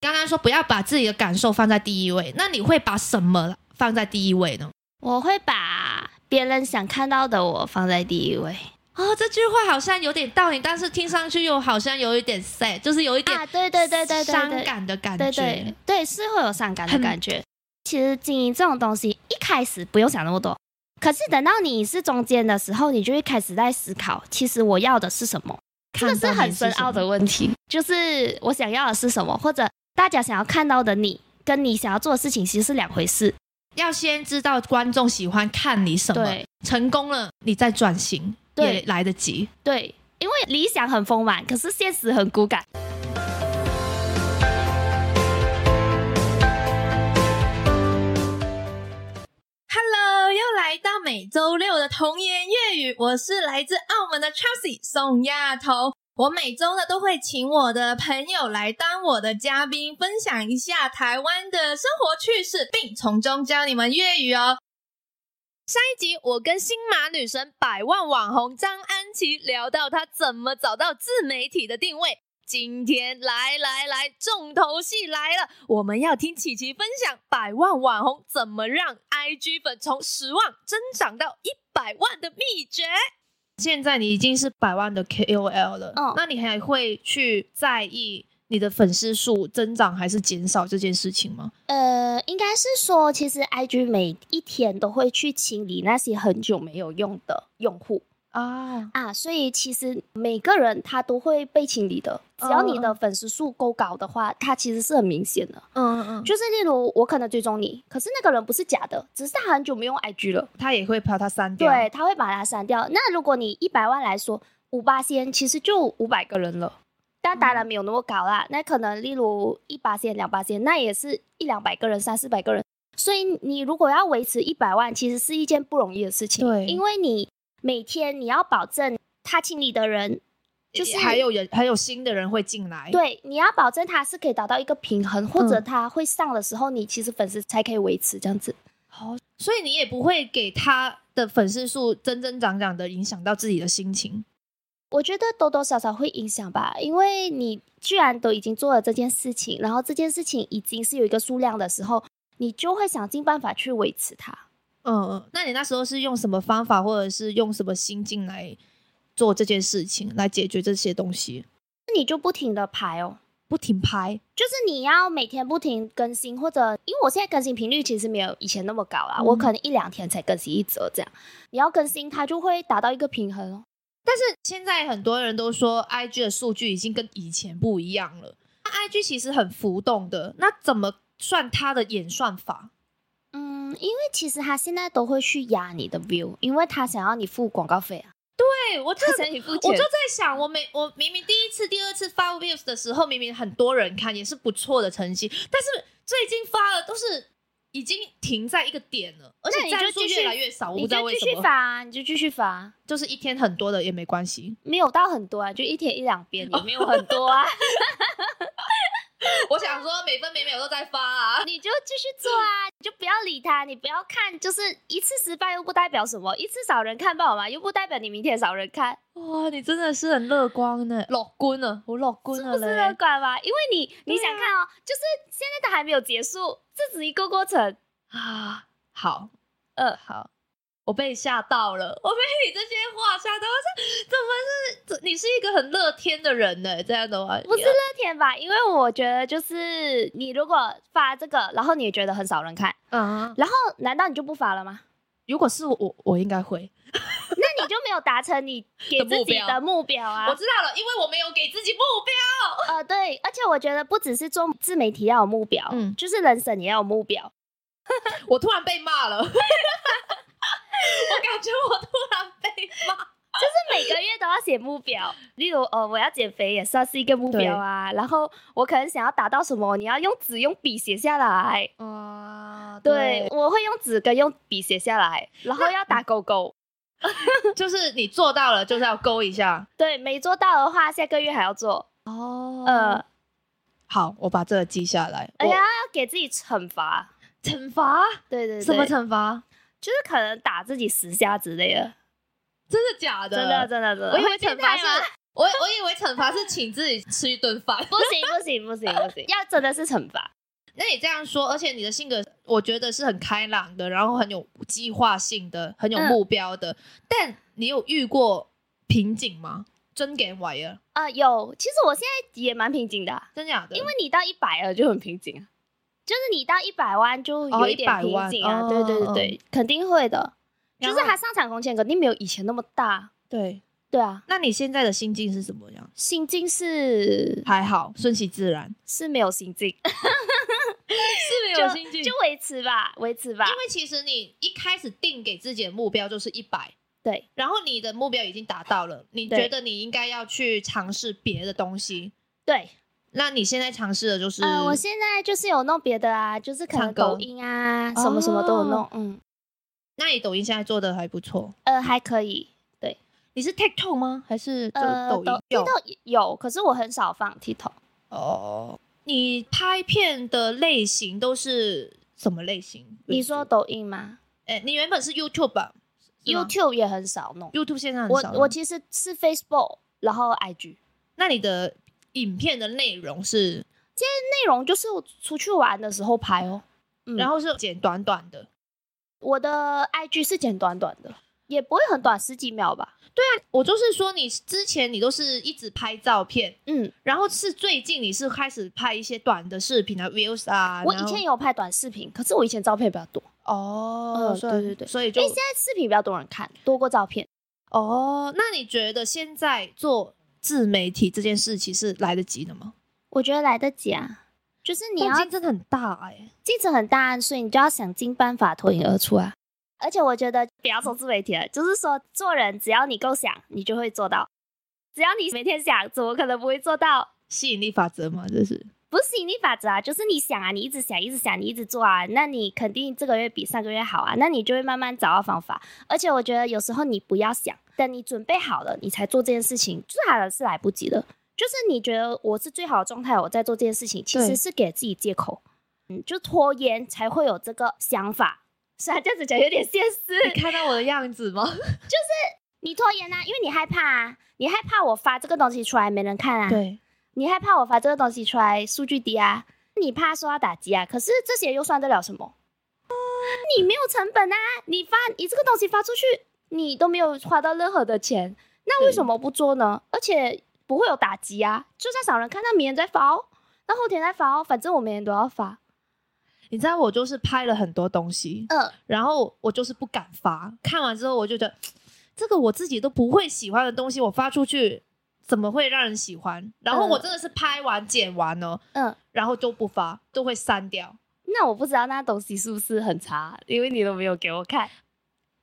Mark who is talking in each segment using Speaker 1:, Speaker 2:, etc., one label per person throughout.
Speaker 1: 刚刚说不要把自己的感受放在第一位，那你会把什么放在第一位呢？
Speaker 2: 我会把别人想看到的我放在第一位。
Speaker 1: 哦，这句话好像有点道理，但是听上去又好像有一点 sad，就是有一点
Speaker 2: 啊，对对对对对
Speaker 1: 伤，感的感觉。
Speaker 2: 对对，是会有伤感的感觉。其实经营这种东西，一开始不用想那么多，可是等到你是中间的时候，你就会开始在思考，其实我要的是什么。这个是很深奥的问题，就是我想要的是什么，或者大家想要看到的你，跟你想要做的事情其实是两回事。
Speaker 1: 要先知道观众喜欢看你什么，
Speaker 2: 对
Speaker 1: 成功了你再转型
Speaker 2: 对
Speaker 1: 也来得及。
Speaker 2: 对，因为理想很丰满，可是现实很骨感。
Speaker 1: Hello，又来到每周六的童言粤语，我是来自澳门的 Chelsea 宋亚彤。我每周呢都会请我的朋友来当我的嘉宾，分享一下台湾的生活趣事，并从中教你们粤语哦。上一集我跟新马女神百万网红张安琪聊到她怎么找到自媒体的定位。今天来来来，重头戏来了！我们要听琪琪分享百万网红怎么让 IG 粉从十万增长到一百万的秘诀。现在你已经是百万的 KOL 了，
Speaker 2: 嗯
Speaker 1: 那你还会去在意你的粉丝数增长还是减少这件事情吗？
Speaker 2: 呃，应该是说，其实 IG 每一天都会去清理那些很久没有用的用户
Speaker 1: 啊，
Speaker 2: 啊，所以其实每个人他都会被清理的。只要你
Speaker 1: 嗯
Speaker 2: 的粉丝数够高的话，它其实是很明显的。
Speaker 1: 嗯嗯，就
Speaker 2: 就是例如我可能追踪你，可是那个人不是假的，只是他很久没用 IG 了，
Speaker 1: 他也会把它删掉。
Speaker 2: 对，他会把它删掉。那如果你一百万来说，五八仙其实就五百个人了。但当然没有那么高啦，那可能例如一八仙、两八仙，那也是一两百个人、三四百个人。所以你如果要维持一百万，其实是一件不容易的事情。
Speaker 1: 对
Speaker 2: 因为你每天你要保证他清理的人，就是
Speaker 1: 还有人还有新的人会进来。
Speaker 2: 对，你要保证他是可以达到一个平衡，或者
Speaker 1: 嗯
Speaker 2: 他会上的时候，你其实粉丝才可以维持这样子。
Speaker 1: 好，所以你也不会给他的粉丝数增增长长的影响到自己的心情。
Speaker 2: 我觉得多多少少会影响吧，因为你居然都已经做了这件事情，然后这件事情已经是有一个数量的时候，你就会想尽办法去维持它。
Speaker 1: 嗯嗯，那你那时候是用什么方法，或者是用什么心境来做这件事情，来解决这些东西？
Speaker 2: 那你就不停的排哦，
Speaker 1: 不停拍，
Speaker 2: 就是你要每天不停更新，或者因为我现在更新频率其实没有以前那么高啦，
Speaker 1: 嗯
Speaker 2: 我可能一两天才更新一则这样。你要更新，它就会达到一个平衡哦。
Speaker 1: 但是现在很多人都说，IG 的数据已经跟以前不一样了。那 IG 其实很浮动的，那怎么算它的演算法？
Speaker 2: 嗯，因为其实他现在都会去压你的 view，因为他想要你付广告费啊，
Speaker 1: 对我这
Speaker 2: 他想你付钱
Speaker 1: 我就。在想，我每我明明第一次、第二次发 views 的时候，明明很多人看，也是不错的成绩，但是最近发了都是已经停在一个点了，而且赞数
Speaker 2: 你就
Speaker 1: 越来越少，我不
Speaker 2: 你继续
Speaker 1: 知道为什么。
Speaker 2: 发啊，你就继续发啊，
Speaker 1: 就是一天很多的也没关系，
Speaker 2: 没有到很多啊，就一天一两遍，也没有很多啊。
Speaker 1: 我想说每分每秒都在发啊。
Speaker 2: 你就继续做啊，你就不要理他，你不要看，就是一次失败又不代表什么，一次少人看不好吗？又不代表你明天少人看，
Speaker 1: 哇，你真的是很乐观呢，乐观了，我乐观了
Speaker 2: 是不是乐
Speaker 1: 嘞。
Speaker 2: 观吧？因为你你想看哦，就是现在都还没有结束，这只一个过程。
Speaker 1: 啊，好，
Speaker 2: 呃，
Speaker 1: 好，我被吓到了，我被你这些话吓到，我说怎么是？你是一个很乐天的人呢？这样的话，
Speaker 2: 不是乐天吧？因为我觉得就是你如果发这个，然后你也觉得很少人看，
Speaker 1: 嗯，
Speaker 2: 然后难道你就不发了吗？
Speaker 1: 如果是，我我应该会。
Speaker 2: 那你就没有达成你给自己的目标啊
Speaker 1: 我！知道了，因为我没有给自己目标。
Speaker 2: 呃，对，而且我觉得不只是做自媒体要有目标，
Speaker 1: 嗯
Speaker 2: 就是人生也要有目标。
Speaker 1: 我突然被骂了，我感觉我突然被骂。
Speaker 2: 就是每个月都要写目标，例如呃，我要减肥也算是一个目标啊。然后我可能想要达到什么，你要用纸用笔写下来。
Speaker 1: 啊，
Speaker 2: 对，我会用纸跟用笔写下来，然后要打勾勾。
Speaker 1: 就是你做到了，就是要勾一下。
Speaker 2: 对，没做到的话，下个月还要做。
Speaker 1: 哦
Speaker 2: 呃，
Speaker 1: 好，我把这个记下来。
Speaker 2: 哎呀，要给自己惩罚。
Speaker 1: 惩罚
Speaker 2: 对对对，
Speaker 1: 什么惩罚？
Speaker 2: 就是可能打自己十下之类的。
Speaker 1: 真的假的？
Speaker 2: 真的真的真的，
Speaker 1: 我以为惩罚是，我我以为惩罚是请自己吃一顿饭。
Speaker 2: 不行不行不行不行，要真的是惩罚。
Speaker 1: 那你这样说，而且你的性格，我觉得是很开朗的，然后很有计划性的，很有目标的。但你有遇过瓶颈吗？真给歪了
Speaker 2: 啊！有，其实我现在也蛮瓶颈的，
Speaker 1: 真假的？
Speaker 2: 因为你到一百了就很瓶颈啊，就是你到一百万就有一点瓶颈啊。对对对对，肯定会的。就是它上场空间肯定没有以前那么大。
Speaker 1: 对
Speaker 2: 对啊，
Speaker 1: 那你现在的心境是什么样？
Speaker 2: 心境是
Speaker 1: 还好，顺其自然，
Speaker 2: 是没有心境，
Speaker 1: 是没有心境，
Speaker 2: 就维持吧，维持吧。
Speaker 1: 因为其实你一开始定给自己的目标就是一百。
Speaker 2: 对，
Speaker 1: 然后你的目标已经达到了，你觉得你应该要去尝试别的东西。
Speaker 2: 对，
Speaker 1: 那你现在尝试的就是？
Speaker 2: 呃，我现在就是有弄别的啊，就是可能抖音啊，什么什么都有弄。嗯，
Speaker 1: 那你抖音现在做的还不错？
Speaker 2: 呃，还可以。对，
Speaker 1: 你是 TikTok 吗？还是呃抖音
Speaker 2: ？TikTok 有，可是我很少放 TikTok。
Speaker 1: 哦，你拍片的类型都是什么类型？
Speaker 2: 你说抖音吗？
Speaker 1: 哎，你原本是 YouTube 吧
Speaker 2: ？YouTube 也很少弄
Speaker 1: ，YouTube 现在很少。
Speaker 2: 我我其实是 Facebook，然后 IG。
Speaker 1: 那你的影片的内容是？
Speaker 2: 这些内容就是我出去玩的时候拍哦，
Speaker 1: 然后是剪短短的。
Speaker 2: 我的 IG 是剪短短的，也不会很短，十几秒吧。
Speaker 1: 对啊，我就是说，你之前你都是一直拍照片，
Speaker 2: 嗯，
Speaker 1: 然后是最近你是开始拍一些短的视频啊，views 啊。
Speaker 2: 我以前有拍短视频，可是我以前照片比较多。
Speaker 1: 哦，对对对，所以就
Speaker 2: 因为现在视频比较多人看，多过照片。
Speaker 1: 哦，那你觉得现在做自媒体这件事情是来得及的吗？
Speaker 2: 我觉得来得及啊，就是你要
Speaker 1: 竞争很大哎，
Speaker 2: 竞争很大，所以你就要想尽办法脱颖而出啊。而且我觉得不要说自媒体了，就是说做人，只要你够想，你就会做到。只要你每天想，怎么可能不会做到？
Speaker 1: 吸引力法则嘛，这是
Speaker 2: 不是吸引力法则啊？就是你想啊，你一直想，一直想，你一直做啊，那你肯定这个月比上个月好啊。那你就会慢慢找到方法。而且我觉得有时候你不要想，等你准备好了，你才做这件事情，最好的是来不及了。就是你觉得我是最好的状态，我在做这件事情，其实是给自己借口。嗯，就拖延才会有这个想法。虽然，这样子讲有点现实。
Speaker 1: 你看到我的样子吗？
Speaker 2: 就是你拖延啊，因为你害怕啊，你害怕我发这个东西出来没人看啊。
Speaker 1: 对，
Speaker 2: 你害怕我发这个东西出来数据低啊，你怕受到打击啊。可是这些又算得了什么？你没有成本啊，你发你这个东西发出去，你都没有花到任何的钱，那为什么不做呢？而且不会有打击啊，就算少人看到，明天再发哦，那后天再发哦，反正我每天都要发。
Speaker 1: 你知道我就是拍了很多东西，
Speaker 2: 嗯，
Speaker 1: 然后我就是不敢发。看完之后我就觉得，这个我自己都不会喜欢的东西，我发出去怎么会让人喜欢？然后我真的是拍完剪完了，
Speaker 2: 嗯，
Speaker 1: 然后就不发，都会删掉。
Speaker 2: 那我不知道那东西是不是很差，因为你都没有给我看。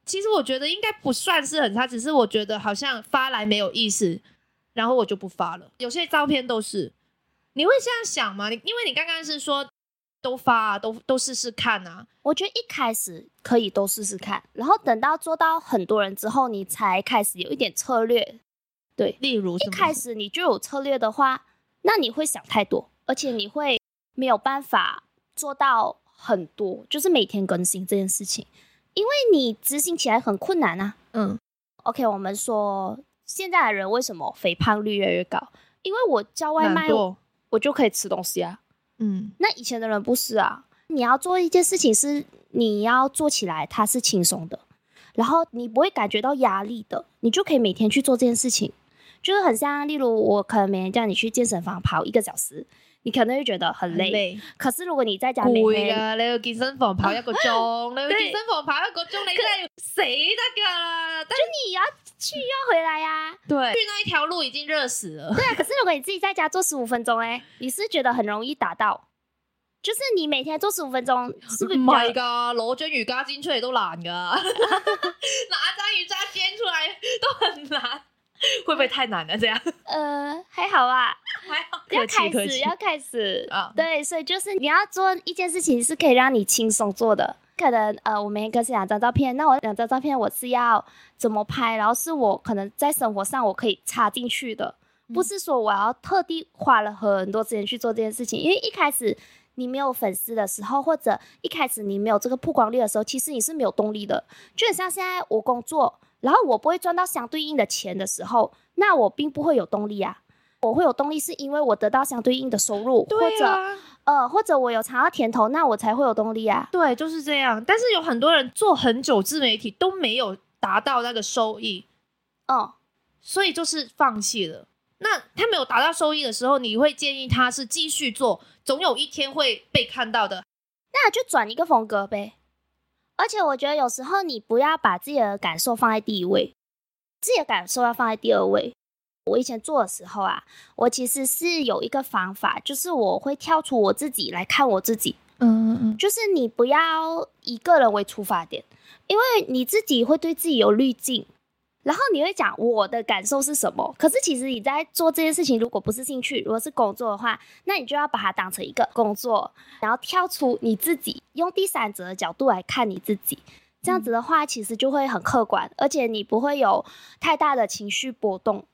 Speaker 1: 其实我觉得应该不算是很差，只是我觉得好像发来没有意思，然后我就不发了。有些照片都是，你会这样想吗？你因为你刚刚是说。都发啊，都都试试看啊！
Speaker 2: 我觉得一开始可以都试试看，然后等到做到很多人之后，你才开始有一点策略。对，
Speaker 1: 例如
Speaker 2: 一开始你就有策略的话，那你会想太多，而且你会没有办法做到很多，就是每天更新这件事情，因为你执行起来很困难啊。
Speaker 1: 嗯
Speaker 2: ，OK，我们说现在的人为什么肥胖率越来越高？因为我叫外卖，我就可以吃东西啊。
Speaker 1: 嗯，
Speaker 2: 那以前的人不是啊，你要做一件事情是你要做起来，它是轻松的，然后你不会感觉到压力的，你就可以每天去做这件事情，就是很像，例如我可能每天叫你去健身房跑一个小时，你可能会觉得很累，可是如果你在家每
Speaker 1: 天，你去健身房跑一个钟，你去健身房跑一个钟，你真係死得噶，
Speaker 2: 就你要去要回来呀，
Speaker 1: 对，去那一条路已经热死了。
Speaker 2: 对啊，可是如果你自己在家做十五分钟，哎，你是觉得很容易达到？就是你每天做十五分钟，是不是？
Speaker 1: 唔係噶，攞張瑜伽墊出嚟都難噶，拿張瑜伽墊出來都很難，會不会太难了？这样？
Speaker 2: 呃，还好啊，
Speaker 1: 还好。
Speaker 2: 要开始，要开始啊！对，所以就是你要做一件事情，是可以让你轻松做的。可能呃，我每天更新两张照片，那我两张照片我是要怎么拍？然后是我可能在生活上我可以插进去的，不是说我要特地花了很多时间去做这件事情。因为一开始你没有粉丝的时候，或者一开始你没有这个曝光率的时候，其实你是没有动力的。就很像现在我工作，然后我不会赚到相对应的钱的时候，那我并不会有动力啊。我会有动力，是因为我得到相对应的收入，或者
Speaker 1: 啊，
Speaker 2: 呃，或者我有尝到甜头，那我才会有动力啊。
Speaker 1: 对，就是这样。但是有很多人做很久自媒体都没有达到那个收益，
Speaker 2: 嗯，
Speaker 1: 所以就是放弃了。那他没有达到收益的时候，你会建议他是继续做，总有一天会被看到的。
Speaker 2: 那就转一个风格呗。而且我觉得有时候你不要把自己的感受放在第一位，自己的感受要放在第二位。我以前做的时候啊，我其实是有一个方法，就是我会跳出我自己来看我自己，
Speaker 1: 嗯嗯
Speaker 2: 就是你不要以个人为出发点，因为你自己会对自己有滤镜，然后你会讲我的感受是什么。可是其实你在做这件事情，如果不是兴趣，如果是工作的话，那你就要把它当成一个工作，然后跳出你自己，用第三者的角度来看你自己。这样子的话，其实就会很客观，而且你不会有太大的情绪波动。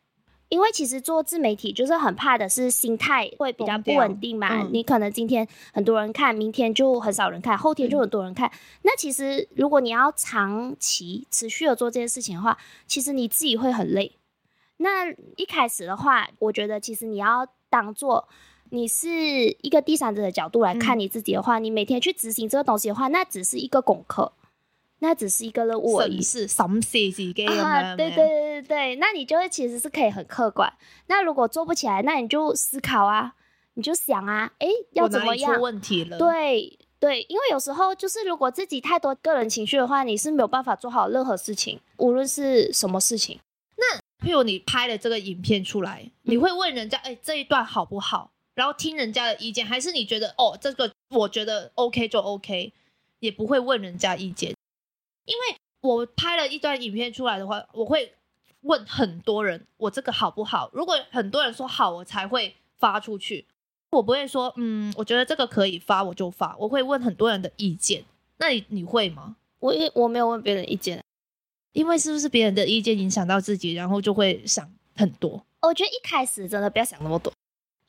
Speaker 2: 因为其实做自媒体就是很怕的是心态会比较不稳定嘛，
Speaker 1: 嗯
Speaker 2: 你可能今天很多人看，明天就很少人看，后天就很多人看。那其实如果你要长期持续的做这件事情的话，其实你自己会很累。那一开始的话，我觉得其实你要当做你是一个第三者的角度来看你自己的话，你每天去执行这个东西的话，那只是一个功课，那只是一个任务而已
Speaker 1: 审。视自己咁
Speaker 2: 啊，
Speaker 1: 樣，
Speaker 2: 对对对对对，那你就会其实是可以很客观。那如果做不起来，那你就思考啊，你就想啊，诶，要怎么样
Speaker 1: 出？问题了？，
Speaker 2: 对对，因为有时候就是如果自己太多个人情绪的话，你是没有办法做好任何事情，无论是什么事情。
Speaker 1: 那譬如你拍了这个影片出来，你会问人家，哎、这一段好不好？然后听人家的意见，还是你觉得，哦，这个我觉得 OK 就 OK，也不会问人家意见，因为我拍了一段影片出来的话，我会问很多人，我这个好不好？如果很多人说好，我才会发出去。我不会说，嗯，我觉得这个可以发，我就发。我会问很多人的意见。那你你会吗？
Speaker 2: 我也我没有问别人意见，
Speaker 1: 因为是不是别人的意见影响到自己，然后就会想很多。
Speaker 2: 我觉得一开始真的不要想那么多。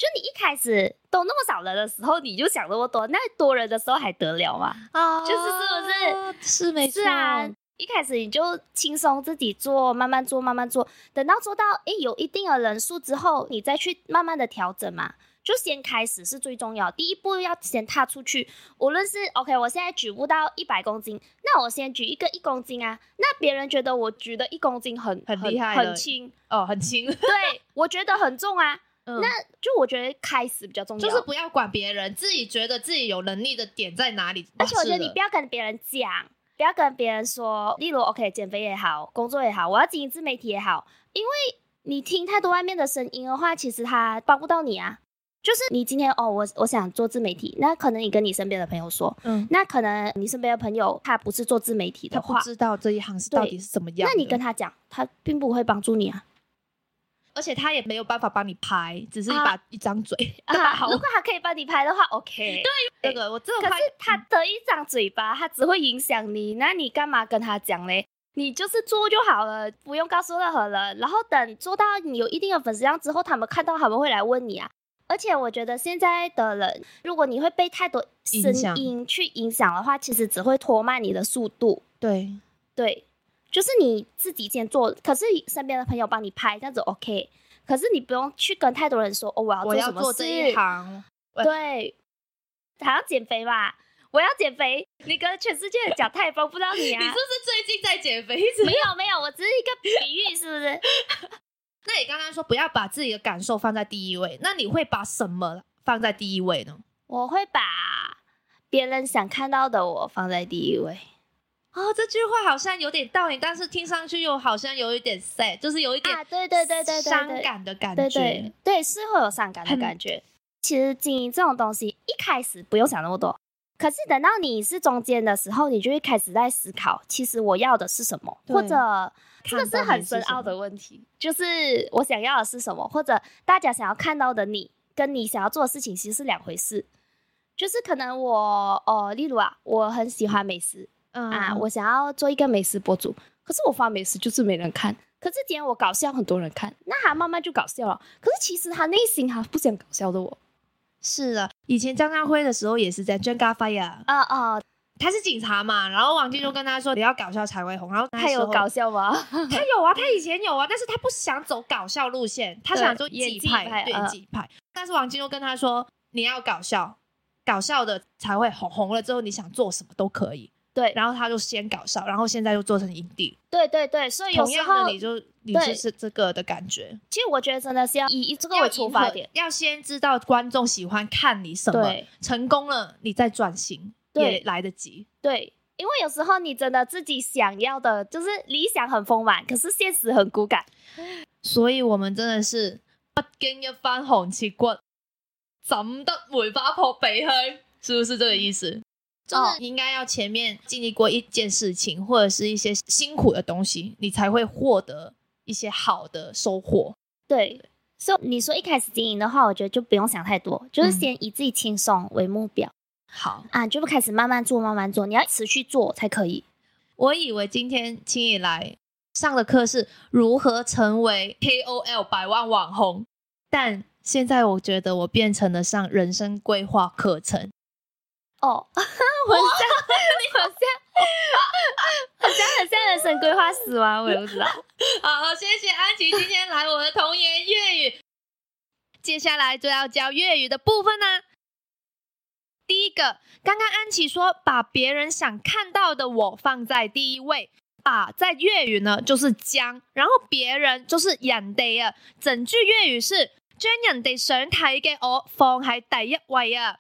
Speaker 2: 就你一开始都那么少人的时候，你就想那么多，那多人的时候还得了吗？
Speaker 1: 啊
Speaker 2: 就是是不
Speaker 1: 是是没
Speaker 2: 是啊，一开始你就轻松自己做，慢慢做，慢慢做，等到做到诶有一定的人数之后，你再去慢慢的调整嘛。就先开始是最重要，第一步要先踏出去。无论是 OK，我现在举不到一百公斤，那我先举一个一公斤啊。那别人觉得我举的一公斤很
Speaker 1: 很厉害了
Speaker 2: 很轻，
Speaker 1: 哦，很轻，
Speaker 2: 对我觉得很重啊。
Speaker 1: 嗯
Speaker 2: 那就我觉得开始比较重要，
Speaker 1: 就是不要管别人，自己觉得自己有能力的点在哪里。
Speaker 2: 而且我觉得你不要跟别人讲，不要跟别人说，例如 OK 减肥也好，工作也好，我要经营自媒体也好，因为你听太多外面的声音的话，其实他帮不到你啊。就是你今天哦，我我想做自媒体，那可能你跟你身边的朋友说，
Speaker 1: 嗯，
Speaker 2: 那可能你身边的朋友他不是做自媒体的话，
Speaker 1: 不知道这一行是到底是怎么样。
Speaker 2: 那你跟他讲，他并不会帮助你啊。
Speaker 1: 而且他也没有办法帮你拍，只是一
Speaker 2: 啊
Speaker 1: 把一张嘴。
Speaker 2: 啊，
Speaker 1: 好
Speaker 2: 如果他可以帮你拍的话，OK。
Speaker 1: 这个我这个拍
Speaker 2: 可是他的一张嘴巴，他只会影响你，那你干嘛跟他讲嘞？你就是做就好了，不用告诉任何人。然后等做到你有一定的粉丝量之后，他们看到他们会来问你啊。而且我觉得现在的人，如果你会被太多声音去影响的话，其实只会拖慢你的速度。
Speaker 1: 对，
Speaker 2: 对，就是你自己先做，可是身边的朋友帮你拍，这样子 OK。可是你不用去跟太多人说哦，我要做什么
Speaker 1: 做这一
Speaker 2: 事
Speaker 1: 行。
Speaker 2: 对，还要减肥吧，我要减肥，你跟全世界人讲，他也帮不到你啊。
Speaker 1: 你是不是最近在减肥？
Speaker 2: 没有没有，我只是一个比喻，是不是？
Speaker 1: 那你刚刚说不要把自己的感受放在第一位，那你会把什么放在第一位呢？
Speaker 2: 我会把别人想看到的我放在第一位。
Speaker 1: 哦，这句话好像有点道理，但是听上去又好像有一点 sad，就是有一点
Speaker 2: 啊，对对对对对
Speaker 1: 伤，感的感
Speaker 2: 对
Speaker 1: 觉。
Speaker 2: 对对，是会有伤感的感觉。其实经营这种东西，一开始不用想那么多，可是等到你是中间的时候，你就会开始在思考，其实我要的是什么，或者这个是很深奥的问题，就是我想要的是什么，或者大家想要看到的你，跟你想要做的事情其实是两回事。就是可能我哦，例如啊，我很喜欢美食
Speaker 1: 嗯
Speaker 2: 啊，我想要做一个美食博主，可是我发美食就是没人看。可是今天我搞笑，很多人看，那他慢慢就搞笑了。可是其实他内心他不想搞笑的我。
Speaker 1: 是的，以前张家辉的时候也是在 j a n g a f i r
Speaker 2: 啊啊，
Speaker 1: 他是警察嘛，然后王静就跟他说你要搞笑才会红，然后
Speaker 2: 他有搞笑吗？
Speaker 1: 他有啊，他以前有啊，但是他不想走搞笑路线，他想做
Speaker 2: 演技
Speaker 1: 技派，对
Speaker 2: 派嗯
Speaker 1: 技派。但是王金又跟他说，你要搞笑，搞笑的才会红，红了之后你想做什么都可以。
Speaker 2: 对，
Speaker 1: 然后他就先搞笑，然后现在又做成影帝，
Speaker 2: 对对对，所以有时候
Speaker 1: 同样的，你就你就是这个的感觉。
Speaker 2: 其实我觉得真的是要以这个为出发点。
Speaker 1: 要先知道观众喜欢看你什么，成功了你再转型也来得及。
Speaker 2: 对，因为有时候你真的自己想要的，就是理想很丰满，可是现实很骨感。
Speaker 1: 所以我们真的是不經一番寒徹骨，怎得梅花撲鼻香？是不是这个意思？就是你應該要前面经历过一件事情，或者是一些辛苦的东西，你才会获得一些好的收获。
Speaker 2: 对，所以你说一开始经营的话，我觉得就不用想太多，就是
Speaker 1: 嗯
Speaker 2: 先以自己轻松为目标、
Speaker 1: 好，
Speaker 2: 啊，就不开始慢慢做，慢慢做，你要持续做才可以。
Speaker 1: 我以为今天请你来上的课是如何成为 KOL 百万网红，但现在我觉得我变成了上人生规划课程。
Speaker 2: 哦，我很像，你好像，好像很像人生规划死亡？我也不知道。
Speaker 1: 好，谢谢安琪今天来我的童言粤语。接下来就要教粤语的部分呢、第一个，刚刚安琪说把别人想看到的我放在第一位，把在粤语呢就是将，然后别人就是人哋啊。整句粤语是将人哋想睇嘅我放喺第一位啊，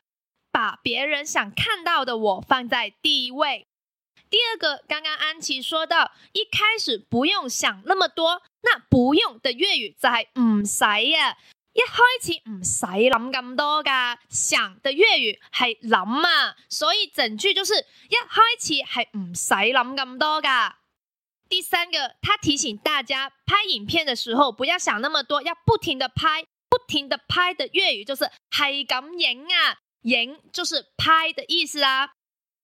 Speaker 1: 把別人想看到的我放在第一位。第二个，刚刚安琪说到，一开始不用想那么多，那不用的粤语就系唔使啊。一開始唔使諗咁多噶，想的粵語係諗啊，所以整句就是一開始係唔使諗咁多噶。第三個，他提醒大家拍影片的時候不要想那麼多，要不停的拍，不停的拍的粵語就是係咁影啊，影就是拍的意思啊。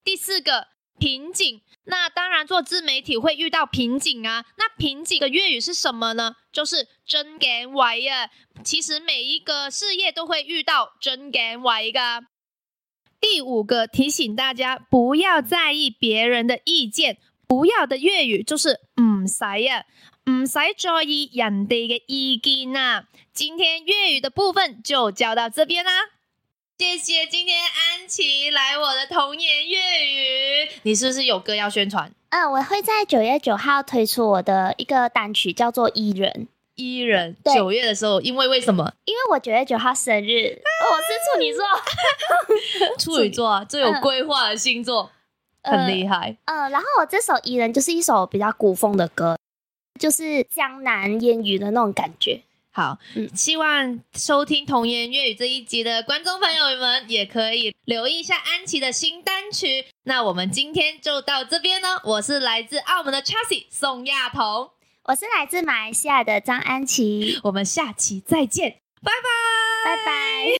Speaker 1: 第四个瓶颈，那當然做自媒體會遇到瓶颈啊。那瓶颈的粵語是什麼呢？就是樽頸位啊。其實每一個事業都會遇到樽頸位噶。第五個提醒大家不要在意別人的意見，不要的粵語就是唔使啊，唔使在意人哋嘅意见啊。今天粵語的部分就教到這邊啦。謝謝今天安琪来我的童年粤语，你是不是有歌要宣传？
Speaker 2: 嗯，我会在九月九号推出我的一个单曲，叫做《伊人》，
Speaker 1: 伊人
Speaker 2: 对
Speaker 1: 九月的时候，因为为什么？
Speaker 2: 因为我九月九号生日，我是处女座。
Speaker 1: 处女座啊，最有规划的星座，很厉害。
Speaker 2: 嗯，然后我这首《伊人》就是一首比较古风的歌，就是江南烟雨的那种感觉。
Speaker 1: 好，
Speaker 2: 嗯
Speaker 1: 希望收听童言粤语这一集的观众朋友们也可以留意一下安琪的新单曲。那我们今天就到这边呢，我是来自澳门的 Chassis 宋亚彤，
Speaker 2: 我是来自马来西亚的张安琪，
Speaker 1: 我们下期再见，拜拜，
Speaker 2: 拜拜。